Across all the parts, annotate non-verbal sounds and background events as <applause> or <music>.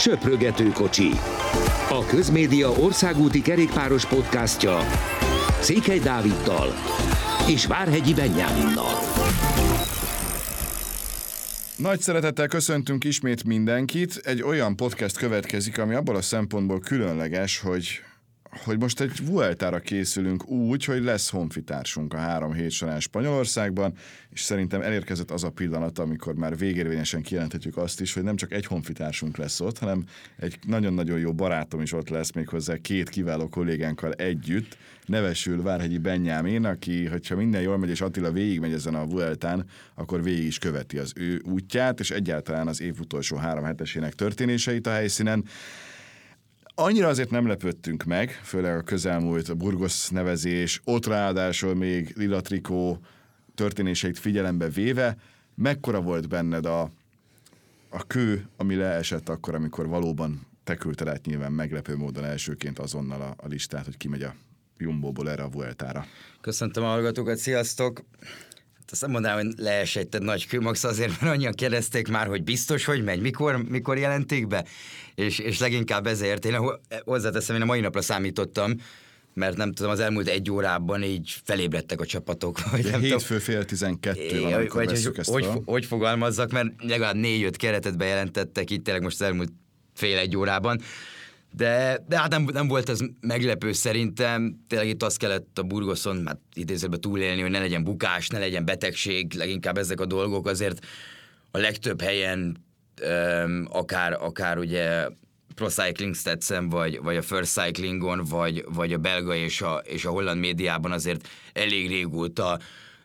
Söprögető kocsi. A Közmédia országúti kerékpáros podcastja Székely Dáviddal és Várhegyi Benyáminnal. Nagy szeretettel köszöntünk ismét mindenkit. Egy olyan podcast következik, ami abból a szempontból különleges, hogy hogy most egy Vueltára készülünk úgy, hogy lesz honfitársunk a három hét során Spanyolországban, és szerintem elérkezett az a pillanat, amikor már végérvényesen kijelenthetjük azt is, hogy nem csak egy honfitársunk lesz ott, hanem egy nagyon-nagyon jó barátom is ott lesz még hozzá két kiváló kollégánkkal együtt, nevesül Várhegyi Benyámén, aki, hogyha minden jól megy, és Attila végigmegy ezen a Vueltán, akkor végig is követi az ő útját, és egyáltalán az év utolsó három hetesének történéseit a helyszínen. Annyira azért nem lepődtünk meg, főleg a közelmúlt a Burgos nevezés, ott ráadásul még Lila Trikó történéseit figyelembe véve, mekkora volt benned a, a kő, ami leesett akkor, amikor valóban te küldted át nyilván meglepő módon elsőként azonnal a, a listát, hogy kimegy a Jumbo-ból erre a Vueltára. Köszöntöm a hallgatókat, sziasztok! Azt nem mondanám, hogy leesett egy nagy kőmax azért, mert annyian kérdezték már, hogy biztos, hogy megy, mikor, mikor jelenték be, és, és leginkább ezért, én hozzáteszem, én a mai napra számítottam, mert nem tudom, az elmúlt egy órában így felébredtek a csapatok. <laughs> Vagy nem hétfő fél tizenkettő van, amikor vagy, hogy, hogy, hogy fogalmazzak, mert legalább négy-öt keretet bejelentettek itt tényleg most az elmúlt fél egy órában, de, de hát nem, nem volt ez meglepő szerintem. Tényleg itt azt kellett a Burgoszon, hát idézőben túlélni, hogy ne legyen bukás, ne legyen betegség, leginkább ezek a dolgok azért a legtöbb helyen um, akár, akár ugye Pro Cycling Statsen, vagy, vagy a First Cyclingon, vagy, vagy a belga és a, és a holland médiában azért elég régóta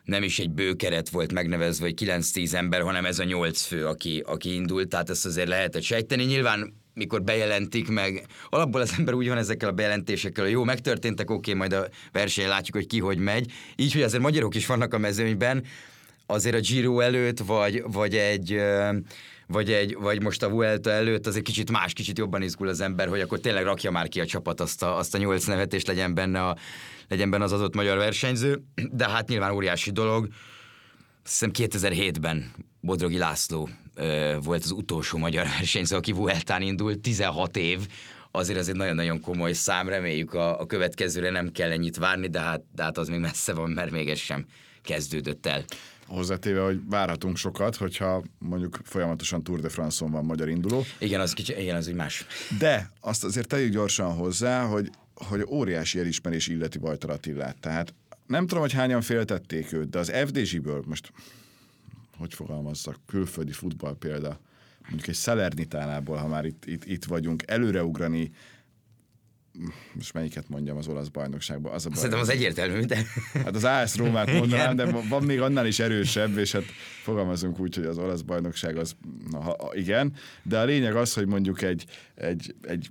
nem is egy bőkeret volt megnevezve, vagy 9-10 ember, hanem ez a 8 fő, aki, aki indult, tehát ezt azért lehetett sejteni. Nyilván mikor bejelentik meg. Alapból az ember úgy van ezekkel a bejelentésekkel, hogy jó, megtörténtek, oké, majd a versenyen látjuk, hogy ki hogy megy. Így, hogy azért magyarok is vannak a mezőnyben, azért a Giro előtt, vagy, vagy egy vagy, egy, vagy most a Vuelta előtt azért kicsit más, kicsit jobban izgul az ember, hogy akkor tényleg rakja már ki a csapat azt a, azt a nyolc nevet, és legyen benne, a, legyen benne az adott magyar versenyző. De hát nyilván óriási dolog. Azt hiszem 2007-ben Bodrogi László volt az utolsó magyar <laughs> versenyző, aki Vueltán indult, 16 év, azért ez egy nagyon-nagyon komoly szám, reméljük a, a következőre nem kell ennyit várni, de hát, de hát az még messze van, mert még ez sem kezdődött el. Hozzátéve, hogy várhatunk sokat, hogyha mondjuk folyamatosan Tour de France-on van magyar induló. Igen, az kicsi, igen, az úgy más. De azt azért tegyük gyorsan hozzá, hogy, hogy óriási elismerés illeti Vajtar Attillát. Tehát nem tudom, hogy hányan féltették őt, de az FDZ-ből most hogy fogalmazzak, külföldi futball példa, mondjuk egy Salernitánából, ha már itt, itt, itt vagyunk, előreugrani most melyiket mondjam az olasz bajnokságban. Az a baj, Szerintem az egyértelmű, de... Hát az AS Rómát mondanám, de van még annál is erősebb, és hát fogalmazunk úgy, hogy az olasz bajnokság az, na, ha, igen, de a lényeg az, hogy mondjuk egy, egy, egy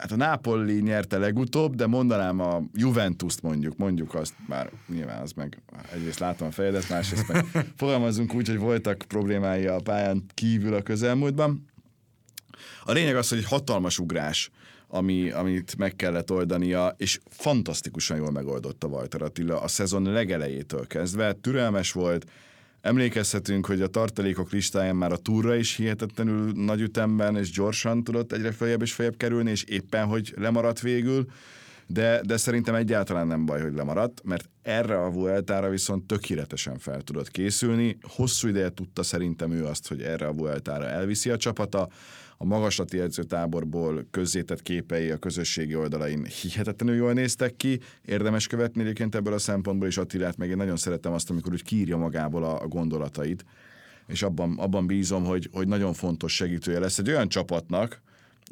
Hát a Napoli nyerte legutóbb, de mondanám a Juventus-t mondjuk, mondjuk azt, már nyilván az meg egyrészt látom a fejedet, másrészt meg <laughs> fogalmazunk úgy, hogy voltak problémái a pályán kívül a közelmúltban. A lényeg az, hogy egy hatalmas ugrás, ami, amit meg kellett oldania, és fantasztikusan jól megoldotta Vajtar Attila a szezon legelejétől kezdve. Türelmes volt, Emlékezhetünk, hogy a tartalékok listáján már a túra is hihetetlenül nagy ütemben és gyorsan tudott egyre feljebb és feljebb kerülni, és éppen, hogy lemaradt végül, de, de szerintem egyáltalán nem baj, hogy lemaradt, mert erre a Vueltára viszont tökéletesen fel tudott készülni. Hosszú ideje tudta szerintem ő azt, hogy erre a Vueltára elviszi a csapata a magaslati edzőtáborból közzétett képei a közösségi oldalain hihetetlenül jól néztek ki, érdemes követni egyébként ebből a szempontból is Attilát, meg én nagyon szeretem azt, amikor úgy kiírja magából a, a gondolatait, és abban, abban bízom, hogy, hogy nagyon fontos segítője lesz egy olyan csapatnak,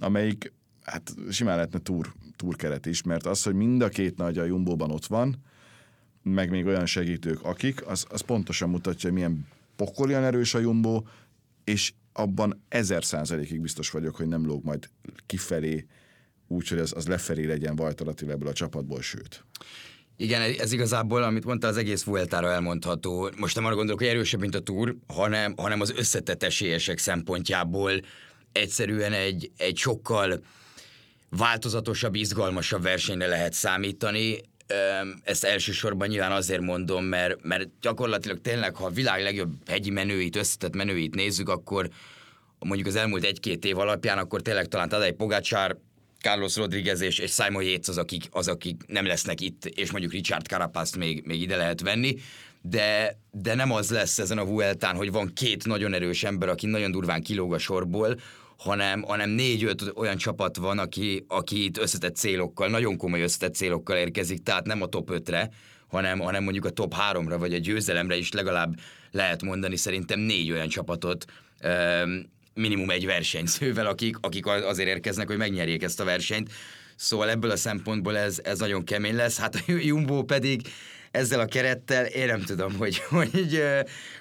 amelyik hát simán lehetne túr, túrkeret is, mert az, hogy mind a két nagy a Jumbóban ott van, meg még olyan segítők, akik, az, az pontosan mutatja, milyen pokolian erős a Jumbo, és abban ezer százalékig biztos vagyok, hogy nem lóg majd kifelé, úgyhogy az, az lefelé legyen Vajtar Attila ebből a csapatból, sőt. Igen, ez igazából, amit mondta, az egész Vueltára elmondható. Most nem arra gondolok, hogy erősebb, mint a Tour, hanem, hanem az összetett esélyesek szempontjából egyszerűen egy, egy sokkal változatosabb, izgalmasabb versenyre lehet számítani. Ezt elsősorban nyilván azért mondom, mert, mert gyakorlatilag tényleg, ha a világ legjobb hegyi menőit, összetett menőit nézzük, akkor, mondjuk az elmúlt egy-két év alapján, akkor tényleg talán Tadej Pogácsár, Carlos Rodriguez és, és Simon Yates az akik, az, akik nem lesznek itt, és mondjuk Richard Carapaz még, még ide lehet venni, de, de nem az lesz ezen a Vueltán, hogy van két nagyon erős ember, aki nagyon durván kilóg a sorból, hanem, hanem négy-öt olyan csapat van, aki, aki itt összetett célokkal, nagyon komoly összetett célokkal érkezik, tehát nem a top 5-re, hanem, hanem mondjuk a top 3-ra, vagy a győzelemre is legalább lehet mondani szerintem négy olyan csapatot, minimum egy versenyzővel, akik, akik azért érkeznek, hogy megnyerjék ezt a versenyt. Szóval ebből a szempontból ez, ez nagyon kemény lesz. Hát a Jumbo pedig ezzel a kerettel, én nem tudom, hogy, <laughs> hogy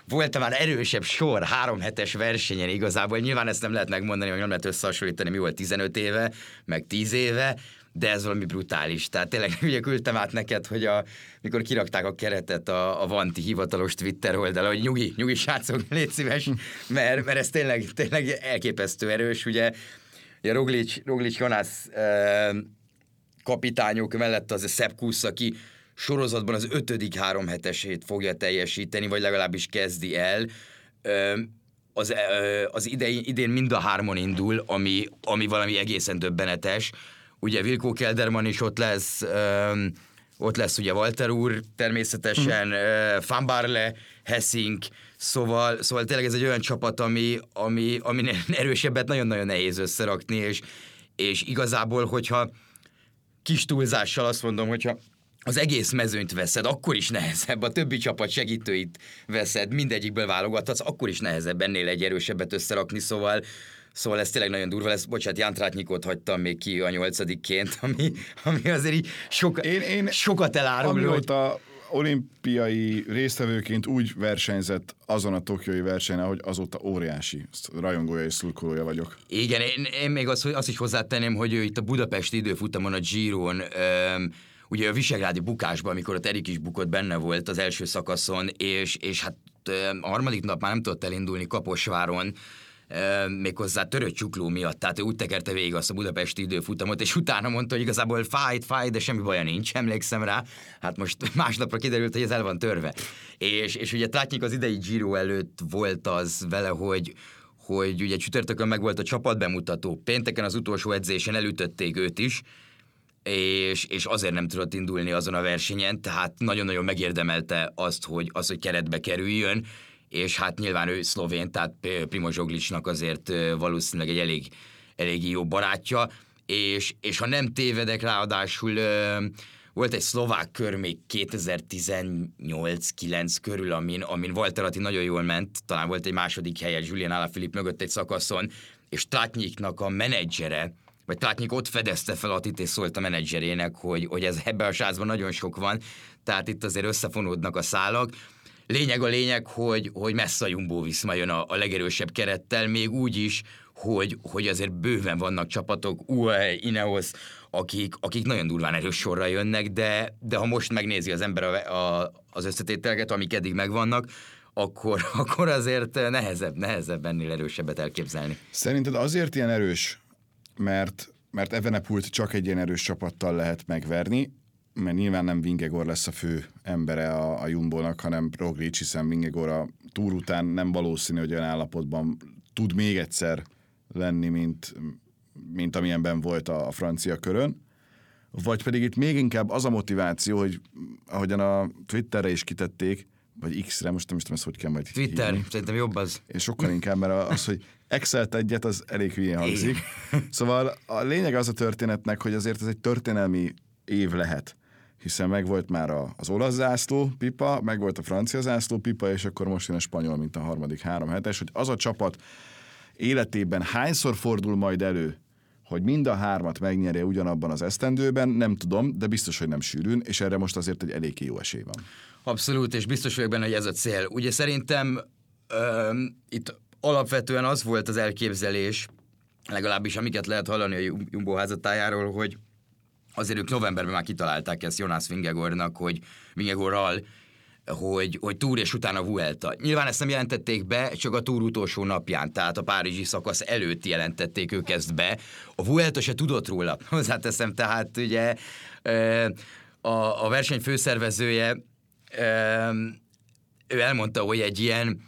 volt már erősebb sor három hetes versenyen igazából. Nyilván ezt nem lehet megmondani, hogy nem lehet összehasonlítani, mi volt 15 éve, meg 10 éve, de ez valami brutális. Tehát tényleg <laughs> ugye küldtem át neked, hogy a, mikor kirakták a keretet a, a Vanti hivatalos Twitter oldala, hogy nyugi, nyugi srácok, <laughs> légy szíves, mert, mert ez tényleg, tényleg elképesztő erős, ugye, ugye Roglic, Roglic Jonász e, kapitányok mellett az a Sepp Kuss, aki sorozatban az ötödik három hetesét fogja teljesíteni, vagy legalábbis kezdi el. Az, az idei, idén mind a hármon indul, ami, ami valami egészen döbbenetes. Ugye Vilko Kelderman is ott lesz, ott lesz ugye Walter úr természetesen, uh-huh. Van Barle, Hessing, szóval, szóval tényleg ez egy olyan csapat, ami, ami, ami erősebbet nagyon-nagyon nehéz összerakni, és, és igazából, hogyha kis túlzással azt mondom, hogyha az egész mezőnyt veszed, akkor is nehezebb, a többi csapat segítőit veszed, mindegyikből válogathatsz, akkor is nehezebb ennél egy erősebbet összerakni, szóval Szóval ez tényleg nagyon durva lesz. Bocsát, Jántrátnyikot hagytam még ki a nyolcadikként, <laughs> ami, ami azért így soka, én, én sokat elárul. Amióta hogy... olimpiai résztvevőként úgy versenyzett azon a tokiói versenyen, hogy azóta óriási rajongója és szurkolója vagyok. Igen, én, én még azt, azt is hozzátenném, hogy ő itt a Budapesti időfutamon, a Giron, öm, ugye a Visegrádi bukásban, amikor a Erik is bukott, benne volt az első szakaszon, és, és hát a harmadik nap már nem tudott elindulni Kaposváron, méghozzá törött csukló miatt, tehát ő úgy tekerte végig azt a budapesti időfutamot, és utána mondta, hogy igazából fájt, fájt, de semmi baja nincs, emlékszem rá. Hát most <laughs> másnapra kiderült, hogy ez el van törve. És, és ugye Trátnyik az idei Giro előtt volt az vele, hogy, hogy ugye csütörtökön meg volt a csapatbemutató, pénteken az utolsó edzésen elütötték őt is, és, és azért nem tudott indulni azon a versenyen, tehát nagyon-nagyon megérdemelte azt, hogy, az, hogy keretbe kerüljön, és hát nyilván ő szlovén, tehát Primo Zsoglicsnak azért valószínűleg egy elég, elég jó barátja, és, és ha nem tévedek, ráadásul volt egy szlovák kör még 2018-9 körül, amin, amin Walter Atti nagyon jól ment, talán volt egy második helye Julian Alaphilipp mögött egy szakaszon, és Tlatnyiknak a menedzsere, vagy Tlatnyik ott fedezte fel Attit, és szólt a menedzserének, hogy, hogy ez ebbe a sázban nagyon sok van, tehát itt azért összefonódnak a szálak, Lényeg a lényeg, hogy, hogy messze a Jumbo Viszma jön a, a legerősebb kerettel, még úgy is, hogy, hogy azért bőven vannak csapatok, UAE, Ineos, akik, akik nagyon durván erős sorra jönnek, de, de ha most megnézi az ember a, a, az összetételeket, amik eddig megvannak, akkor, <laughs> akkor azért nehezebb, nehezebb ennél erősebbet elképzelni. Szerinted azért ilyen erős, mert, mert Evenepult csak egy ilyen erős csapattal lehet megverni, mert nyilván nem Vingegor lesz a fő embere a, a Jumbo-nak, hanem Roglic, hiszen Vingegor a túr után nem valószínű, hogy olyan állapotban tud még egyszer lenni, mint, mint amilyenben volt a, a francia körön. Vagy pedig itt még inkább az a motiváció, hogy ahogyan a Twitterre is kitették, vagy X-re, most nem is tudom, ezt hogy kell majd Twitter, hívni. szerintem jobb az. És sokkal inkább, mert az, hogy Excel egyet, az elég hülyén hangzik. <laughs> Szóval a lényeg az a történetnek, hogy azért ez egy történelmi év lehet hiszen megvolt már az olasz zászló pipa, megvolt a francia zászló pipa, és akkor most jön a spanyol, mint a harmadik három hetes, hogy az a csapat életében hányszor fordul majd elő, hogy mind a hármat megnyerje ugyanabban az esztendőben, nem tudom, de biztos, hogy nem sűrűn, és erre most azért egy eléggé jó esély van. Abszolút, és biztos vagyok benne, hogy ez a cél. Ugye szerintem öm, itt alapvetően az volt az elképzelés, legalábbis amiket lehet hallani a Jumbo házatájáról, hogy azért ők novemberben már kitalálták ezt Jonas Vingegornak, hogy Vingegorral, hogy, hogy túr és utána Vuelta. Nyilván ezt nem jelentették be, csak a túr utolsó napján, tehát a párizsi szakasz előtt jelentették ők ezt be. A Vuelta se tudott róla, <laughs> hozzáteszem, tehát ugye a, a verseny főszervezője ő elmondta, hogy egy ilyen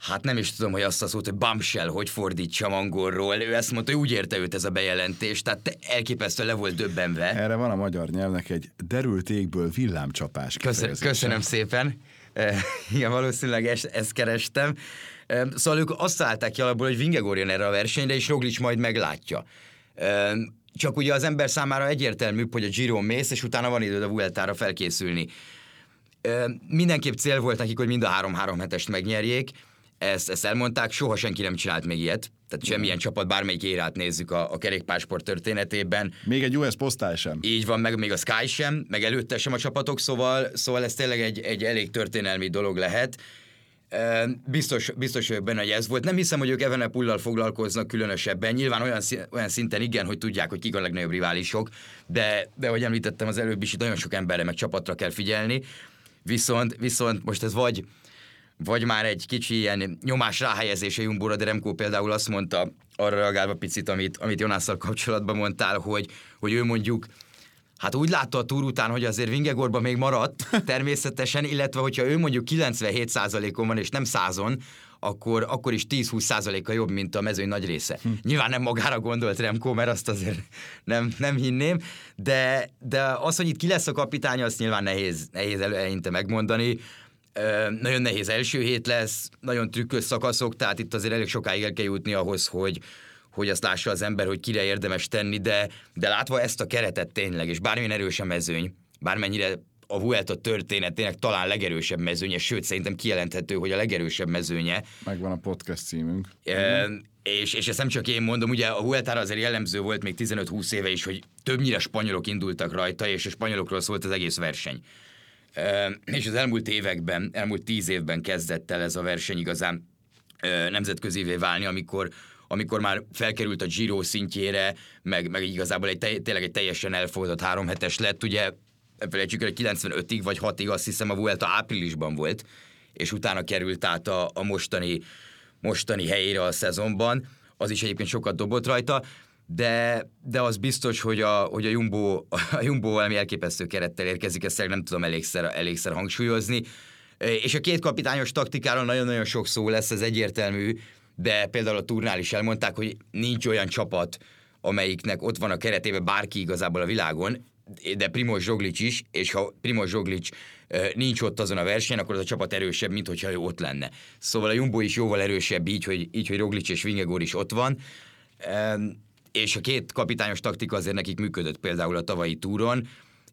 hát nem is tudom, hogy azt a szót, hogy bombshell, hogy fordítsam angolról. Ő ezt mondta, hogy úgy érte őt ez a bejelentés, tehát elképesztő le volt döbbenve. Erre van a magyar nyelvnek egy derült égből villámcsapás Köszönöm, köszönöm szépen. E, igen, valószínűleg ezt, ezt kerestem. E, szóval ők azt találták ki alapból, hogy Vingegor jön erre a versenyre, és Roglic majd meglátja. E, csak ugye az ember számára egyértelmű, hogy a Giro mész, és utána van időd a Vueltára felkészülni. Mindenképp cél volt nekik, hogy mind a három-három hetest megnyerjék, ezt, ezt elmondták, soha senki nem csinált még ilyet. Tehát semmilyen csapat, bármelyik érát nézzük a, a kerékpársport történetében. Még egy US posztál sem. Így van, meg még a Sky sem, meg előtte sem a csapatok, szóval, szóval ez tényleg egy, egy elég történelmi dolog lehet. Biztos, biztos vagyok benne, hogy ez volt. Nem hiszem, hogy ők Evenepullal foglalkoznak különösebben. Nyilván olyan, olyan szinten igen, hogy tudják, hogy kik a legnagyobb riválisok, de, de ahogy említettem az előbb is, itt nagyon sok emberre meg csapatra kell figyelni. Viszont, viszont most ez vagy, vagy már egy kicsi ilyen nyomás ráhelyezése Jumbóra, de Remco például azt mondta, arra reagálva picit, amit, amit Jonásszal kapcsolatban mondtál, hogy, hogy ő mondjuk Hát úgy látta a túr után, hogy azért Vingegorban még maradt <laughs> természetesen, illetve hogyha ő mondjuk 97%-on van és nem százon, akkor, akkor is 10-20%-a jobb, mint a mezőny nagy része. Hm. Nyilván nem magára gondolt Remco, mert azt azért nem, nem hinném, de, de az, hogy itt ki lesz a kapitány, azt nyilván nehéz, nehéz eleinte megmondani. Nagyon nehéz első hét lesz, nagyon trükkös szakaszok, tehát itt azért elég sokáig el kell jutni ahhoz, hogy, hogy azt lássa az ember, hogy kire érdemes tenni, de, de látva ezt a keretet tényleg, és bármilyen erős a mezőny, bármennyire a Vuelta történetének talán legerősebb mezőnye, sőt szerintem kijelenthető, hogy a legerősebb mezőnye. Megvan a podcast címünk. E, és, és ezt nem csak én mondom, ugye a Vueltára azért jellemző volt még 15-20 éve is, hogy többnyire spanyolok indultak rajta, és a spanyolokról szólt az egész verseny és az elmúlt években, elmúlt tíz évben kezdett el ez a verseny igazán nemzetközévé válni, amikor, amikor már felkerült a Giro szintjére, meg, meg igazából egy, tényleg egy teljesen elfogadott három hetes lett, ugye felejtsük el, hogy 95-ig vagy 6-ig azt hiszem a Vuelta áprilisban volt, és utána került át a, a mostani, mostani helyére a szezonban, az is egyébként sokat dobott rajta, de, de az biztos, hogy a, hogy a Jumbo, <laughs> a Jumbo valami elképesztő kerettel érkezik, ezt nem tudom elégszer, elégszer hangsúlyozni. És a két kapitányos taktikáról nagyon-nagyon sok szó lesz, ez egyértelmű, de például a turnál is elmondták, hogy nincs olyan csapat, amelyiknek ott van a keretében bárki igazából a világon, de Primoz Zsoglic is, és ha Primoz Zsoglic nincs ott azon a versenyen, akkor az a csapat erősebb, mint hogyha ő ott lenne. Szóval a Jumbo is jóval erősebb így, hogy, így, hogy Roglic és Vingegor is ott van és a két kapitányos taktika azért nekik működött például a tavalyi túron,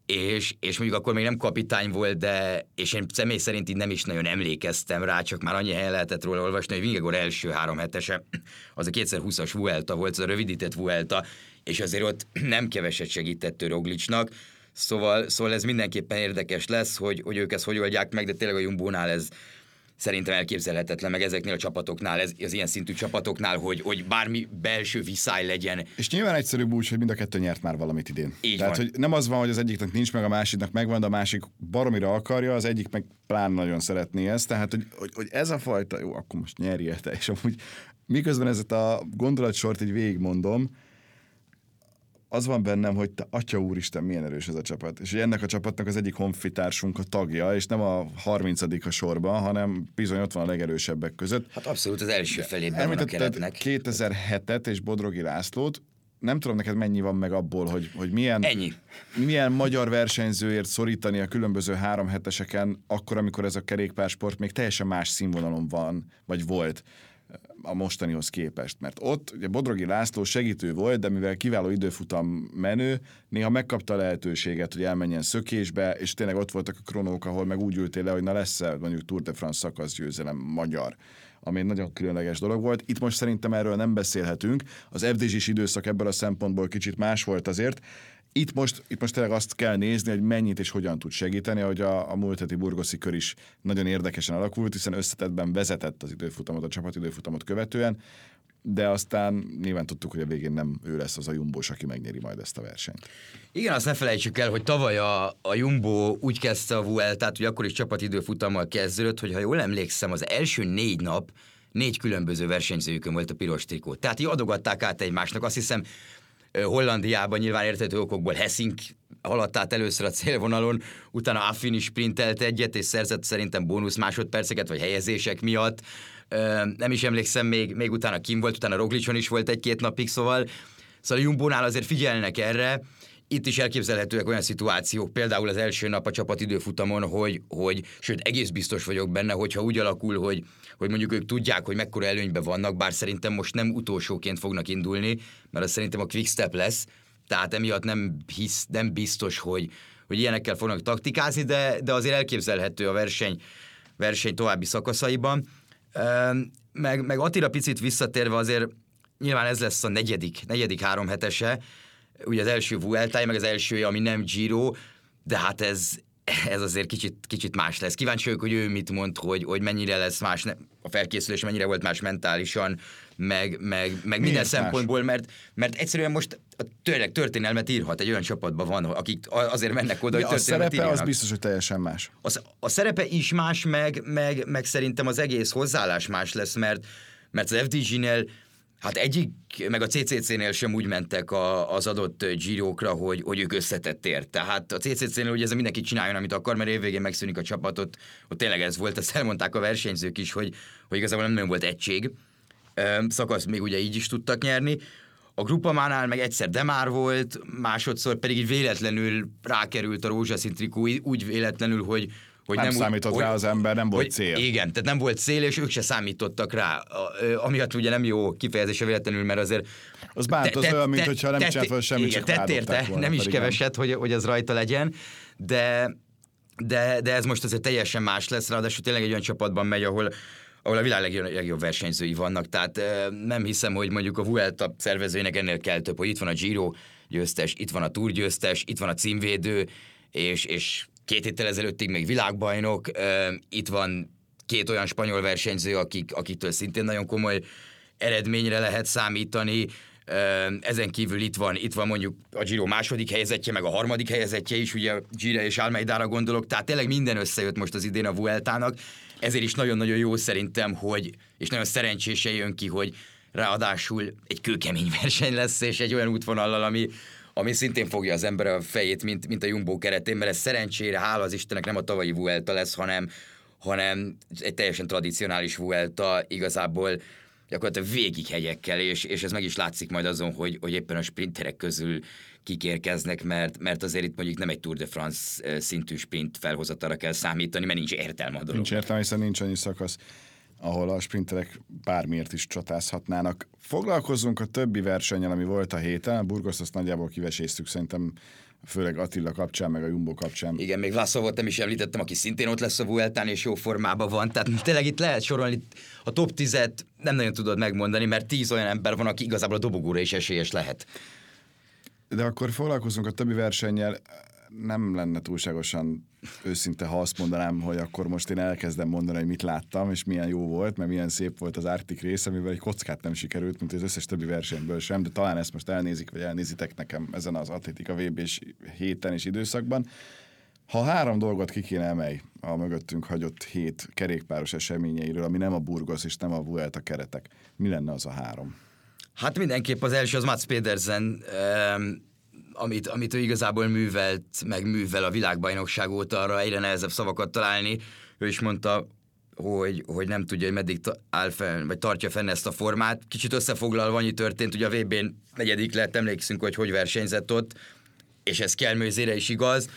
és, és mondjuk akkor még nem kapitány volt, de és én személy szerint így nem is nagyon emlékeztem rá, csak már annyi helyen lehetett róla olvasni, hogy Vingegor első három hetese, az a 2020-as Vuelta volt, az a rövidített Vuelta, és azért ott nem keveset segített Roglicnak, szóval, szóval ez mindenképpen érdekes lesz, hogy, hogy ők ezt hogy oldják meg, de tényleg a Jumbónál ez, szerintem elképzelhetetlen, meg ezeknél a csapatoknál, ez, az ilyen szintű csapatoknál, hogy, hogy bármi belső viszály legyen. És nyilván egyszerűbb úgy, hogy mind a kettő nyert már valamit idén. Így Tehát, van. hogy nem az van, hogy az egyiknek nincs meg, a másiknak megvan, de a másik baromira akarja, az egyik meg plán nagyon szeretné ezt. Tehát, hogy, hogy, hogy ez a fajta, jó, akkor most nyerje te, és amúgy miközben ezt a gondolatsort így végigmondom, az van bennem, hogy te, atya úristen, milyen erős ez a csapat. És ennek a csapatnak az egyik honfitársunk a tagja, és nem a 30 a sorban, hanem bizony ott van a legerősebbek között. Hát abszolút az első felében van a keretnek. 2007-et és Bodrogi Lászlót, nem tudom neked mennyi van meg abból, hogy, hogy milyen, Ennyi. milyen magyar versenyzőért szorítani a különböző három heteseken, akkor, amikor ez a kerékpársport még teljesen más színvonalon van, vagy volt a mostanihoz képest. Mert ott ugye Bodrogi László segítő volt, de mivel kiváló időfutam menő, néha megkapta a lehetőséget, hogy elmenjen szökésbe, és tényleg ott voltak a kronók, ahol meg úgy ültél le, hogy na lesz-e mondjuk Tour de France szakasz győzelem magyar ami egy nagyon különleges dolog volt. Itt most szerintem erről nem beszélhetünk. Az FDZ-s időszak ebből a szempontból kicsit más volt azért, itt most, itt most tényleg azt kell nézni, hogy mennyit és hogyan tud segíteni, hogy a, a múlt heti burgoszi kör is nagyon érdekesen alakult, hiszen összetettben vezetett az időfutamot, a csapat időfutamot követően, de aztán nyilván tudtuk, hogy a végén nem ő lesz az a Jumbós, aki megnyeri majd ezt a versenyt. Igen, azt ne felejtsük el, hogy tavaly a, a Jumbo úgy kezdte a Vueltát, hogy akkor is csapatidőfutammal kezdődött, hogy ha jól emlékszem, az első négy nap négy különböző versenyzőjükön volt a piros trikó. Tehát így adogatták át egymásnak. Azt hiszem, Hollandiában nyilván értető okokból Hessink haladt át először a célvonalon, utána Affin is sprintelt egyet, és szerzett szerintem bónusz másodperceket, vagy helyezések miatt. nem is emlékszem, még, még utána Kim volt, utána Roglicson is volt egy-két napig, szóval, szóval a Jumbónál azért figyelnek erre, itt is elképzelhetőek olyan szituációk, például az első nap a csapat időfutamon, hogy, hogy sőt, egész biztos vagyok benne, hogyha úgy alakul, hogy, hogy mondjuk ők tudják, hogy mekkora előnyben vannak, bár szerintem most nem utolsóként fognak indulni, mert az szerintem a quick step lesz, tehát emiatt nem, hisz, nem biztos, hogy, hogy ilyenekkel fognak taktikázni, de, de azért elképzelhető a verseny, verseny további szakaszaiban. Meg, meg Attila picit visszatérve azért nyilván ez lesz a negyedik, negyedik három hetese, ugye az első Vuelta, meg az első, ami nem Giro, de hát ez, ez azért kicsit, kicsit más lesz. Kíváncsi vagyok, hogy ő mit mond, hogy, hogy mennyire lesz más a felkészülés, mennyire volt más mentálisan, meg, meg, meg minden más? szempontból, mert, mert egyszerűen most tényleg történelmet írhat, egy olyan csapatban van, akik azért mennek oda, ja, hogy történelmet A szerepe írjanak. az biztos, hogy teljesen más. A, a szerepe is más, meg, meg, meg szerintem az egész hozzáállás más lesz, mert, mert az FDG-nél Hát egyik, meg a CCC-nél sem úgy mentek a, az adott gyírókra, hogy, hogy ők összetettér. Tehát a CCC-nél ugye ez mindenki csináljon, amit akar, mert évvégén megszűnik a csapatot. Ott tényleg ez volt, ezt elmondták a versenyzők is, hogy, hogy igazából nem nagyon volt egység. Szakasz még ugye így is tudtak nyerni. A Grupamánál meg egyszer Demár volt, másodszor pedig így véletlenül rákerült a rózsaszín trikó, úgy véletlenül, hogy, hogy nem, nem számított úgy, rá az ember, nem volt hogy, cél. Igen, tehát nem volt cél, és ők se számítottak rá. Amiatt ugye nem jó kifejezése véletlenül, mert azért... Az bánt, az te, olyan, mint hogyha nem csinált volna semmit, igen, csak érte, volna, nem is keveset, hogy, hogy az rajta legyen, de, de, de ez most azért teljesen más lesz, ráadásul tényleg egy olyan csapatban megy, ahol ahol a világ legjobb, legjobb versenyzői vannak, tehát nem hiszem, hogy mondjuk a Vuelta szervezőinek ennél kell több, hogy itt van a Giro győztes, itt van a Tour győztes, itt van a címvédő, és, és két héttel ezelőttig még világbajnok, itt van két olyan spanyol versenyző, akik, akitől szintén nagyon komoly eredményre lehet számítani, ezen kívül itt van, itt van mondjuk a Giro második helyzetje, meg a harmadik helyzetje is, ugye Giro és Almeidára gondolok, tehát tényleg minden összejött most az idén a Vueltának, ezért is nagyon-nagyon jó szerintem, hogy, és nagyon szerencsése jön ki, hogy ráadásul egy kőkemény <laughs> verseny lesz, és egy olyan útvonallal, ami, ami szintén fogja az ember a fejét, mint, mint a Jumbo keretén, mert ez szerencsére, hála az Istennek nem a tavalyi Vuelta lesz, hanem, hanem egy teljesen tradicionális Vuelta, igazából gyakorlatilag végig hegyekkel, és, és ez meg is látszik majd azon, hogy, hogy éppen a sprinterek közül kikérkeznek, mert, mert azért itt mondjuk nem egy Tour de France szintű sprint felhozatara kell számítani, mert nincs értelme a dolog. Nincs értelme, hiszen nincs annyi szakasz ahol a sprinterek bármiért is csatázhatnának. Foglalkozzunk a többi versenyen, ami volt a héten. A Burgos azt nagyjából kiveséztük, szerintem főleg Attila kapcsán, meg a Jumbo kapcsán. Igen, még volt, nem is említettem, aki szintén ott lesz a Vueltán, és jó formában van. Tehát tényleg itt lehet sorolni a top 10-et, nem nagyon tudod megmondani, mert 10 olyan ember van, aki igazából a dobogóra is esélyes lehet. De akkor foglalkozunk a többi versennyel nem lenne túlságosan őszinte, ha azt mondanám, hogy akkor most én elkezdem mondani, hogy mit láttam, és milyen jó volt, mert milyen szép volt az Arctic rész, amivel egy kockát nem sikerült, mint az összes többi versenyből sem, de talán ezt most elnézik, vagy elnézitek nekem ezen az atlétika vb és héten és időszakban. Ha három dolgot ki kéne emelj a mögöttünk hagyott hét kerékpáros eseményeiről, ami nem a Burgos és nem a Vuelta keretek, mi lenne az a három? Hát mindenképp az első az Mats Pedersen, amit, amit ő igazából művelt, meg művel a világbajnokság óta, arra egyre nehezebb szavakat találni. Ő is mondta, hogy, hogy nem tudja, hogy meddig áll fenn, vagy tartja fenn ezt a formát. Kicsit összefoglalva annyi történt, ugye a VB-n negyedik lett, emlékszünk, hogy hogy versenyzett ott, és ez Kelmőzére is igaz.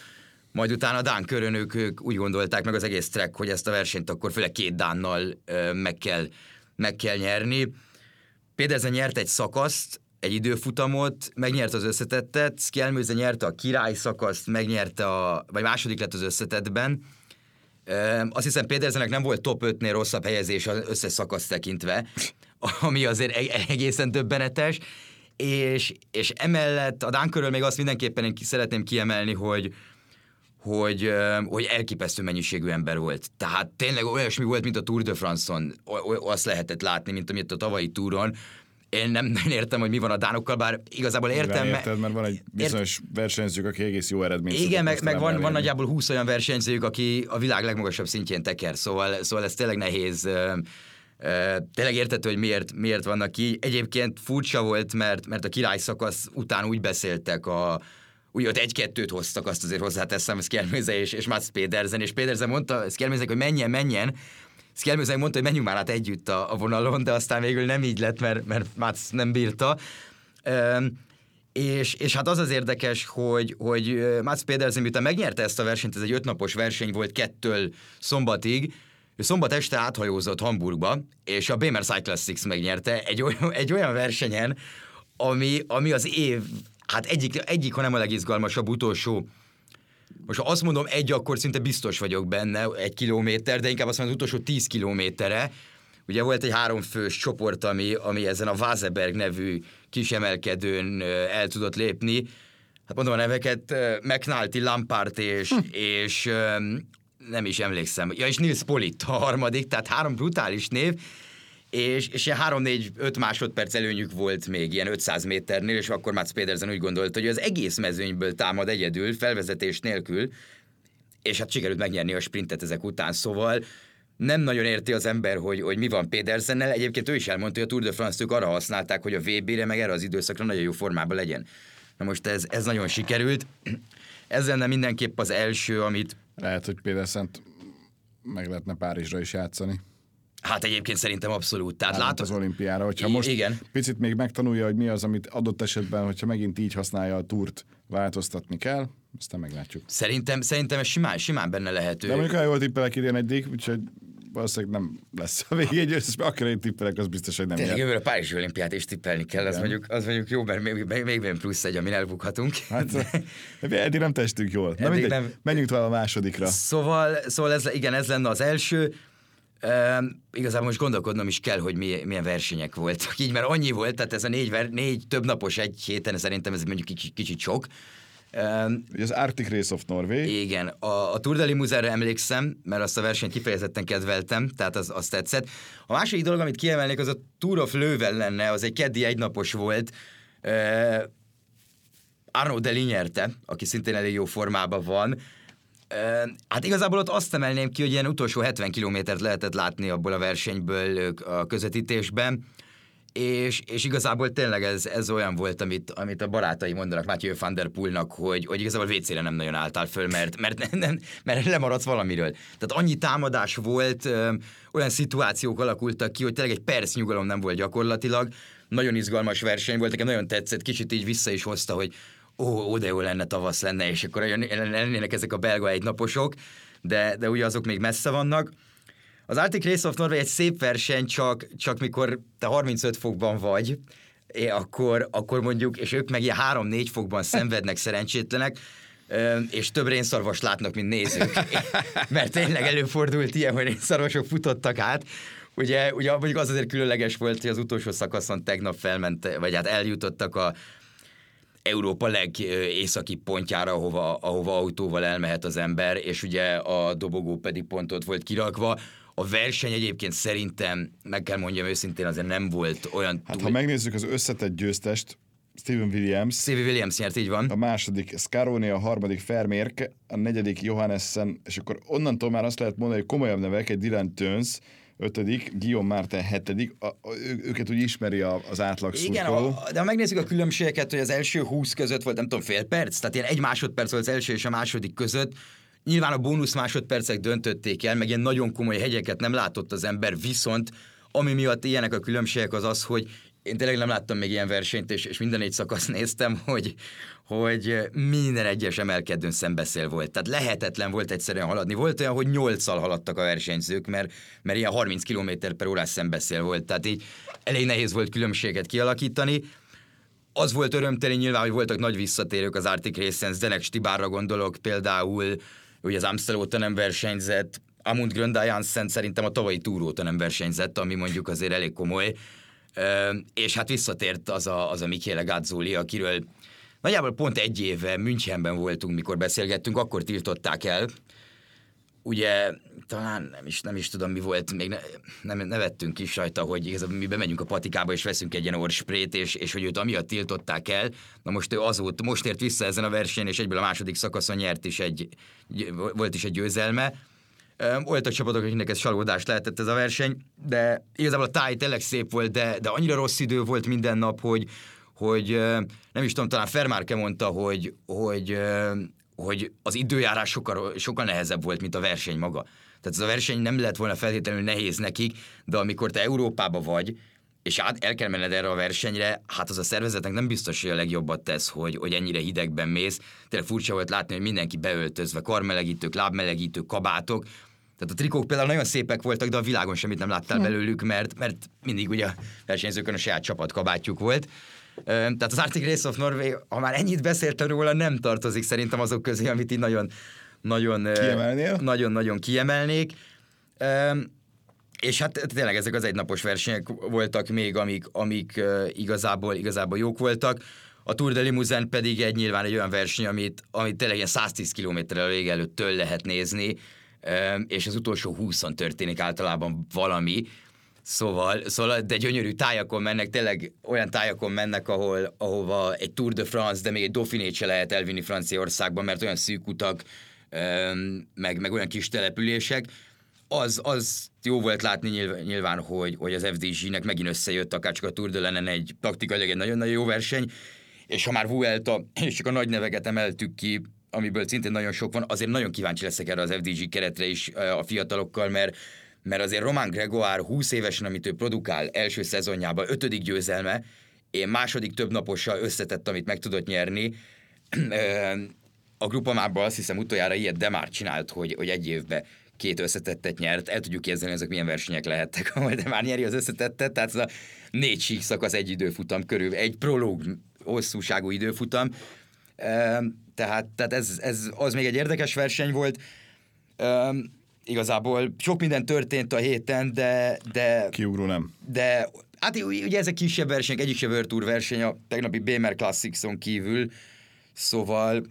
Majd utána a Dán körön ők, ők úgy gondolták meg az egész track, hogy ezt a versenyt akkor főleg két Dánnal meg, kell, meg kell nyerni. Pedersen nyert egy szakaszt, egy időfutamot, megnyerte az összetettet, Skjelmőze nyerte a király szakaszt, megnyerte a, vagy második lett az összetettben. Azt hiszem Pedersenek nem volt top 5-nél rosszabb helyezés az összes szakasz tekintve, ami azért e-, egészen döbbenetes, és, és emellett a Dánkörről még azt mindenképpen én szeretném kiemelni, hogy, hogy, hogy elképesztő mennyiségű ember volt. Tehát tényleg olyasmi volt, mint a Tour de France-on, azt lehetett látni, mint amit a tavalyi túron, én nem, <laughs> nem értem, hogy mi van a dánokkal, bár igazából értem. Mivel érted, mert van egy bizonyos ért... versenyzők, aki egész jó eredményt Igen, meg, meg van, van nagyjából 20 olyan versenyzők, aki a világ legmagasabb szintjén teker, szóval, szóval ez tényleg nehéz. tényleg értető, hogy miért, miért vannak ki. Egyébként furcsa volt, mert, mert a király szakasz után úgy beszéltek a, úgy ott egy-kettőt hoztak, azt azért hozzáteszem, Szkelméze és, és Mats Pedersen, és Pedersen mondta Szkelmézek, hogy menjen, menjen, Szkelmőzeg mondta, hogy menjünk már át együtt a, a vonalon, de aztán végül nem így lett, mert, mert Mats nem bírta. Um, és, és hát az az érdekes, hogy, hogy Mats Pedersen, miután megnyerte ezt a versenyt, ez egy ötnapos verseny volt kettől szombatig, ő szombat este áthajózott Hamburgba, és a Bémer Cyclassics megnyerte egy olyan, <laughs> egy olyan versenyen, ami, ami az év, hát egyik, egyik, hanem a legizgalmasabb utolsó most ha azt mondom egy, akkor szinte biztos vagyok benne, egy kilométer, de inkább azt mondom az utolsó tíz kilométerre. Ugye volt egy háromfős csoport, ami, ami ezen a Vázeberg nevű kisemelkedőn el tudott lépni. Hát mondom a neveket, McNulty, Lampart és, hm. és nem is emlékszem. Ja, és Nils Polit a harmadik, tehát három brutális név, és, és ilyen 3-4-5 másodperc előnyük volt még ilyen 500 méternél, és akkor Mats Pedersen úgy gondolta, hogy az egész mezőnyből támad egyedül, felvezetés nélkül, és hát sikerült megnyerni a sprintet ezek után, szóval nem nagyon érti az ember, hogy, hogy mi van Pedersennel. Egyébként ő is elmondta, hogy a Tour de France-t ők arra használták, hogy a VB-re meg erre az időszakra nagyon jó formában legyen. Na most ez, ez nagyon sikerült. Ez lenne mindenképp az első, amit... Lehet, hogy Pedersent meg lehetne Párizsra is játszani. Hát egyébként szerintem abszolút. Tehát látom... az olimpiára, hogyha most igen. picit még megtanulja, hogy mi az, amit adott esetben, hogyha megint így használja a túrt, változtatni kell, aztán meglátjuk. Szerintem, szerintem ez simán, simán benne lehető. De mondjuk, ha jól tippelek idén egyik, úgyhogy valószínűleg nem lesz a végén győztes, mert akkor én tippelek, az biztos, hogy nem Tényleg jövőre a Párizsi olimpiát is tippelni kell, az mondjuk, az mondjuk jó, mert még, még, még plusz egy, amin elbukhatunk. Hát, <laughs> eddig nem testünk jól. Na mindegy, nem... menjünk tovább a másodikra. Szóval, szóval ez, igen, ez lenne az első. Uh, igazából most gondolkodnom is kell, hogy milyen, milyen versenyek voltak így, mert annyi volt, tehát ez a négy, ver, négy több napos egy héten, szerintem ez mondjuk kicsit, kicsit sok. Uh, az Arctic Race of Norway. Igen, a, a Tour de Limousinre emlékszem, mert azt a versenyt kifejezetten kedveltem, tehát az, az tetszett. A második dolog, amit kiemelnék, az a Tour of Löwen lenne, az egy keddi egynapos volt. Uh, Arnaud Deli nyerte, aki szintén elég jó formában van. Hát igazából ott azt emelném ki, hogy ilyen utolsó 70 kilométert lehetett látni abból a versenyből a közvetítésben, és, és igazából tényleg ez, ez olyan volt, amit, amit a barátai mondanak Matthew van der Poolnak, hogy, hogy igazából WC-re nem nagyon álltál föl, mert, mert, nem, mert lemaradsz valamiről. Tehát annyi támadás volt, ö, olyan szituációk alakultak ki, hogy tényleg egy perc nyugalom nem volt gyakorlatilag. Nagyon izgalmas verseny volt, nekem nagyon tetszett, kicsit így vissza is hozta, hogy ó, de jó lenne, tavasz lenne, és akkor lennének ezek a belga egynaposok, de, de ugye azok még messze vannak. Az Arctic Race of Norway egy szép verseny, csak, csak mikor te 35 fokban vagy, é, akkor, akkor mondjuk, és ők meg ilyen 3-4 fokban szenvednek <laughs> szerencsétlenek, és több rénszarvas látnak, mint nézők. <laughs> Mert tényleg előfordult ilyen, hogy rénszarvasok futottak át. Ugye, ugye mondjuk az azért különleges volt, hogy az utolsó szakaszon tegnap felment, vagy hát eljutottak a, Európa legészaki pontjára, ahova, ahova autóval elmehet az ember, és ugye a dobogó pedig pontot volt kirakva. A verseny egyébként szerintem, meg kell mondjam őszintén, azért nem volt olyan... Hát túl... ha megnézzük az összetett győztest, Steven Williams. Steven Williams nyert, így van. A második Scaroni, a harmadik Fermérk, a negyedik Johannessen, és akkor onnantól már azt lehet mondani, hogy komolyabb nevek, egy Dylan Töns, ötödik, Guillaume Martin hetedik, a, a, őket úgy ismeri a, az átlag Igen, a, de ha megnézzük a különbségeket, hogy az első 20 között volt, nem tudom, fél perc, tehát ilyen egy másodperc volt az első és a második között, Nyilván a bónusz másodpercek döntötték el, meg ilyen nagyon komoly hegyeket nem látott az ember, viszont ami miatt ilyenek a különbségek az az, hogy én tényleg nem láttam még ilyen versenyt, és, és minden egy szakasz néztem, <laughs> hogy, hogy minden egyes emelkedőn szembeszél volt. Tehát lehetetlen volt egyszerűen haladni. Volt olyan, hogy nyolccal haladtak a versenyzők, mert, mert ilyen 30 km per órás szembeszél volt. Tehát így elég nehéz volt különbséget kialakítani. Az volt örömteli nyilván, hogy voltak nagy visszatérők az Arctic Race-en, Zdenek Stibárra gondolok például, hogy az Amstel óta nem versenyzett, Amund Gröndal Janssen szerintem a tavalyi túró óta nem versenyzett, ami mondjuk azért elég komoly. És hát visszatért az a, az a Michele Gazzoli, akiről nagyjából pont egy éve Münchenben voltunk, mikor beszélgettünk, akkor tiltották el. Ugye talán nem is, nem is tudom, mi volt, még ne, nem, nevettünk is rajta, hogy igazából mi bemegyünk a patikába, és veszünk egy ilyen orsprét, és, és hogy őt amiatt tiltották el. Na most ő azóta, most ért vissza ezen a versenyen, és egyből a második szakaszon nyert is egy, volt is egy győzelme voltak csapatok, akiknek ez csalódást lehetett ez a verseny, de igazából a táj tényleg szép volt, de, de annyira rossz idő volt minden nap, hogy, hogy nem is tudom, talán Fermárke mondta, hogy, hogy, hogy az időjárás sokkal, sokkal nehezebb volt, mint a verseny maga. Tehát ez a verseny nem lett volna feltétlenül nehéz nekik, de amikor te Európába vagy, és át el kell menned erre a versenyre, hát az a szervezetnek nem biztos, hogy a legjobbat tesz, hogy, hogy ennyire hidegben mész. Tényleg furcsa volt látni, hogy mindenki beöltözve, karmelegítők, lábmelegítők, kabátok, tehát a trikók például nagyon szépek voltak, de a világon semmit nem láttál hm. belőlük, mert, mert mindig ugye a versenyzőkön a saját csapatkabátjuk volt. Tehát az Arctic Race of Norway, ha már ennyit beszéltem róla, nem tartozik szerintem azok közé, amit így nagyon, nagyon, nagyon, nagyon kiemelnék. És hát tényleg ezek az egynapos versenyek voltak még, amik, amik igazából, igazából jók voltak. A Tour de Limousin pedig egy nyilván egy olyan verseny, amit, amit tényleg ilyen 110 km-rel a vég előtt től lehet nézni, és az utolsó 20 történik általában valami, Szóval, szóval, de gyönyörű tájakon mennek, tényleg olyan tájakon mennek, ahol, ahova egy Tour de France, de még egy Dauphiné se lehet elvinni Franciaországba, mert olyan szűk utak, meg, meg olyan kis települések. Az, az jó volt látni nyilván, hogy, hogy az FDG-nek megint összejött, akár csak a Tour de lenne egy praktikailag egy nagyon-nagyon jó verseny, és ha már Vuelta, és csak a nagy neveket emeltük ki, amiből szintén nagyon sok van, azért nagyon kíváncsi leszek erre az FDG keretre is a fiatalokkal, mert mert azért Román Gregoire 20 évesen, amit ő produkál első szezonjában, ötödik győzelme, én második több napossal összetett, amit meg tudott nyerni. A grupamában azt hiszem utoljára ilyet de már csinált, hogy, hogy egy évben két összetettet nyert. El tudjuk képzelni, ezek milyen versenyek lehettek, <laughs> ahol de már nyeri az összetettet, tehát ez a négy sík szakasz egy időfutam körül, egy prológ hosszúságú időfutam. Tehát, tehát ez, ez az még egy érdekes verseny volt. Igazából sok minden történt a héten, de... de Kiugró nem. De hát ugye ezek kisebb versenyek, egyik se World Tour verseny a tegnapi Bémer Classicson kívül, szóval,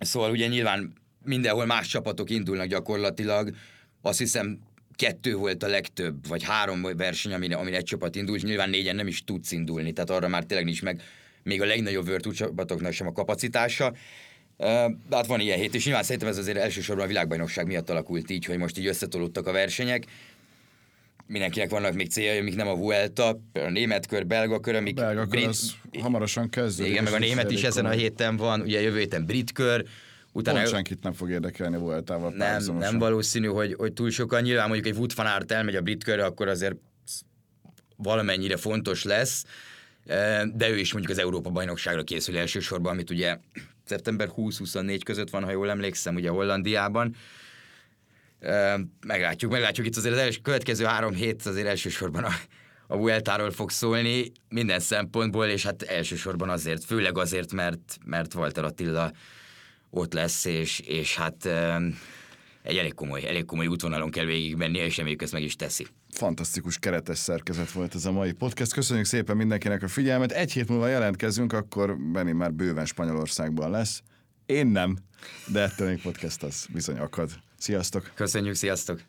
szóval ugye nyilván mindenhol más csapatok indulnak gyakorlatilag, azt hiszem kettő volt a legtöbb, vagy három verseny, amin, amin egy csapat indul, és nyilván négyen nem is tudsz indulni, tehát arra már tényleg nincs meg még a legnagyobb Tour csapatoknak sem a kapacitása. De hát van ilyen hét, és nyilván szerintem ez azért elsősorban a világbajnokság miatt alakult így, hogy most így összetolódtak a versenyek. Mindenkinek vannak még céljai, amik nem a Vuelta, a német kör, belga kör, amik... Belga kör, brit... az hamarosan kezdődik. Igen, meg a német is ezen a héten van, ugye jövő héten brit kör, Utána Pont senkit nem fog érdekelni a Vueltával Nem, nem valószínű, hogy, hogy túl sokan. Nyilván mondjuk egy Wood van Aert elmegy a brit körre, akkor azért valamennyire fontos lesz, de ő is mondjuk az Európa bajnokságra készül elsősorban, amit ugye szeptember 20-24 között van, ha jól emlékszem, ugye Hollandiában. Meglátjuk, meglátjuk itt azért az első, következő három hét azért elsősorban a, a Vueltáról fog szólni minden szempontból, és hát elsősorban azért, főleg azért, mert, mert Walter Attila ott lesz, és, és hát egy elég komoly, elég komoly útvonalon kell végigmenni, és reméljük ezt meg is teszi. Fantasztikus keretes szerkezet volt ez a mai podcast. Köszönjük szépen mindenkinek a figyelmet. Egy hét múlva jelentkezünk, akkor Benni már bőven Spanyolországban lesz. Én nem, de ettől még podcast az bizony akad. Sziasztok! Köszönjük, sziasztok!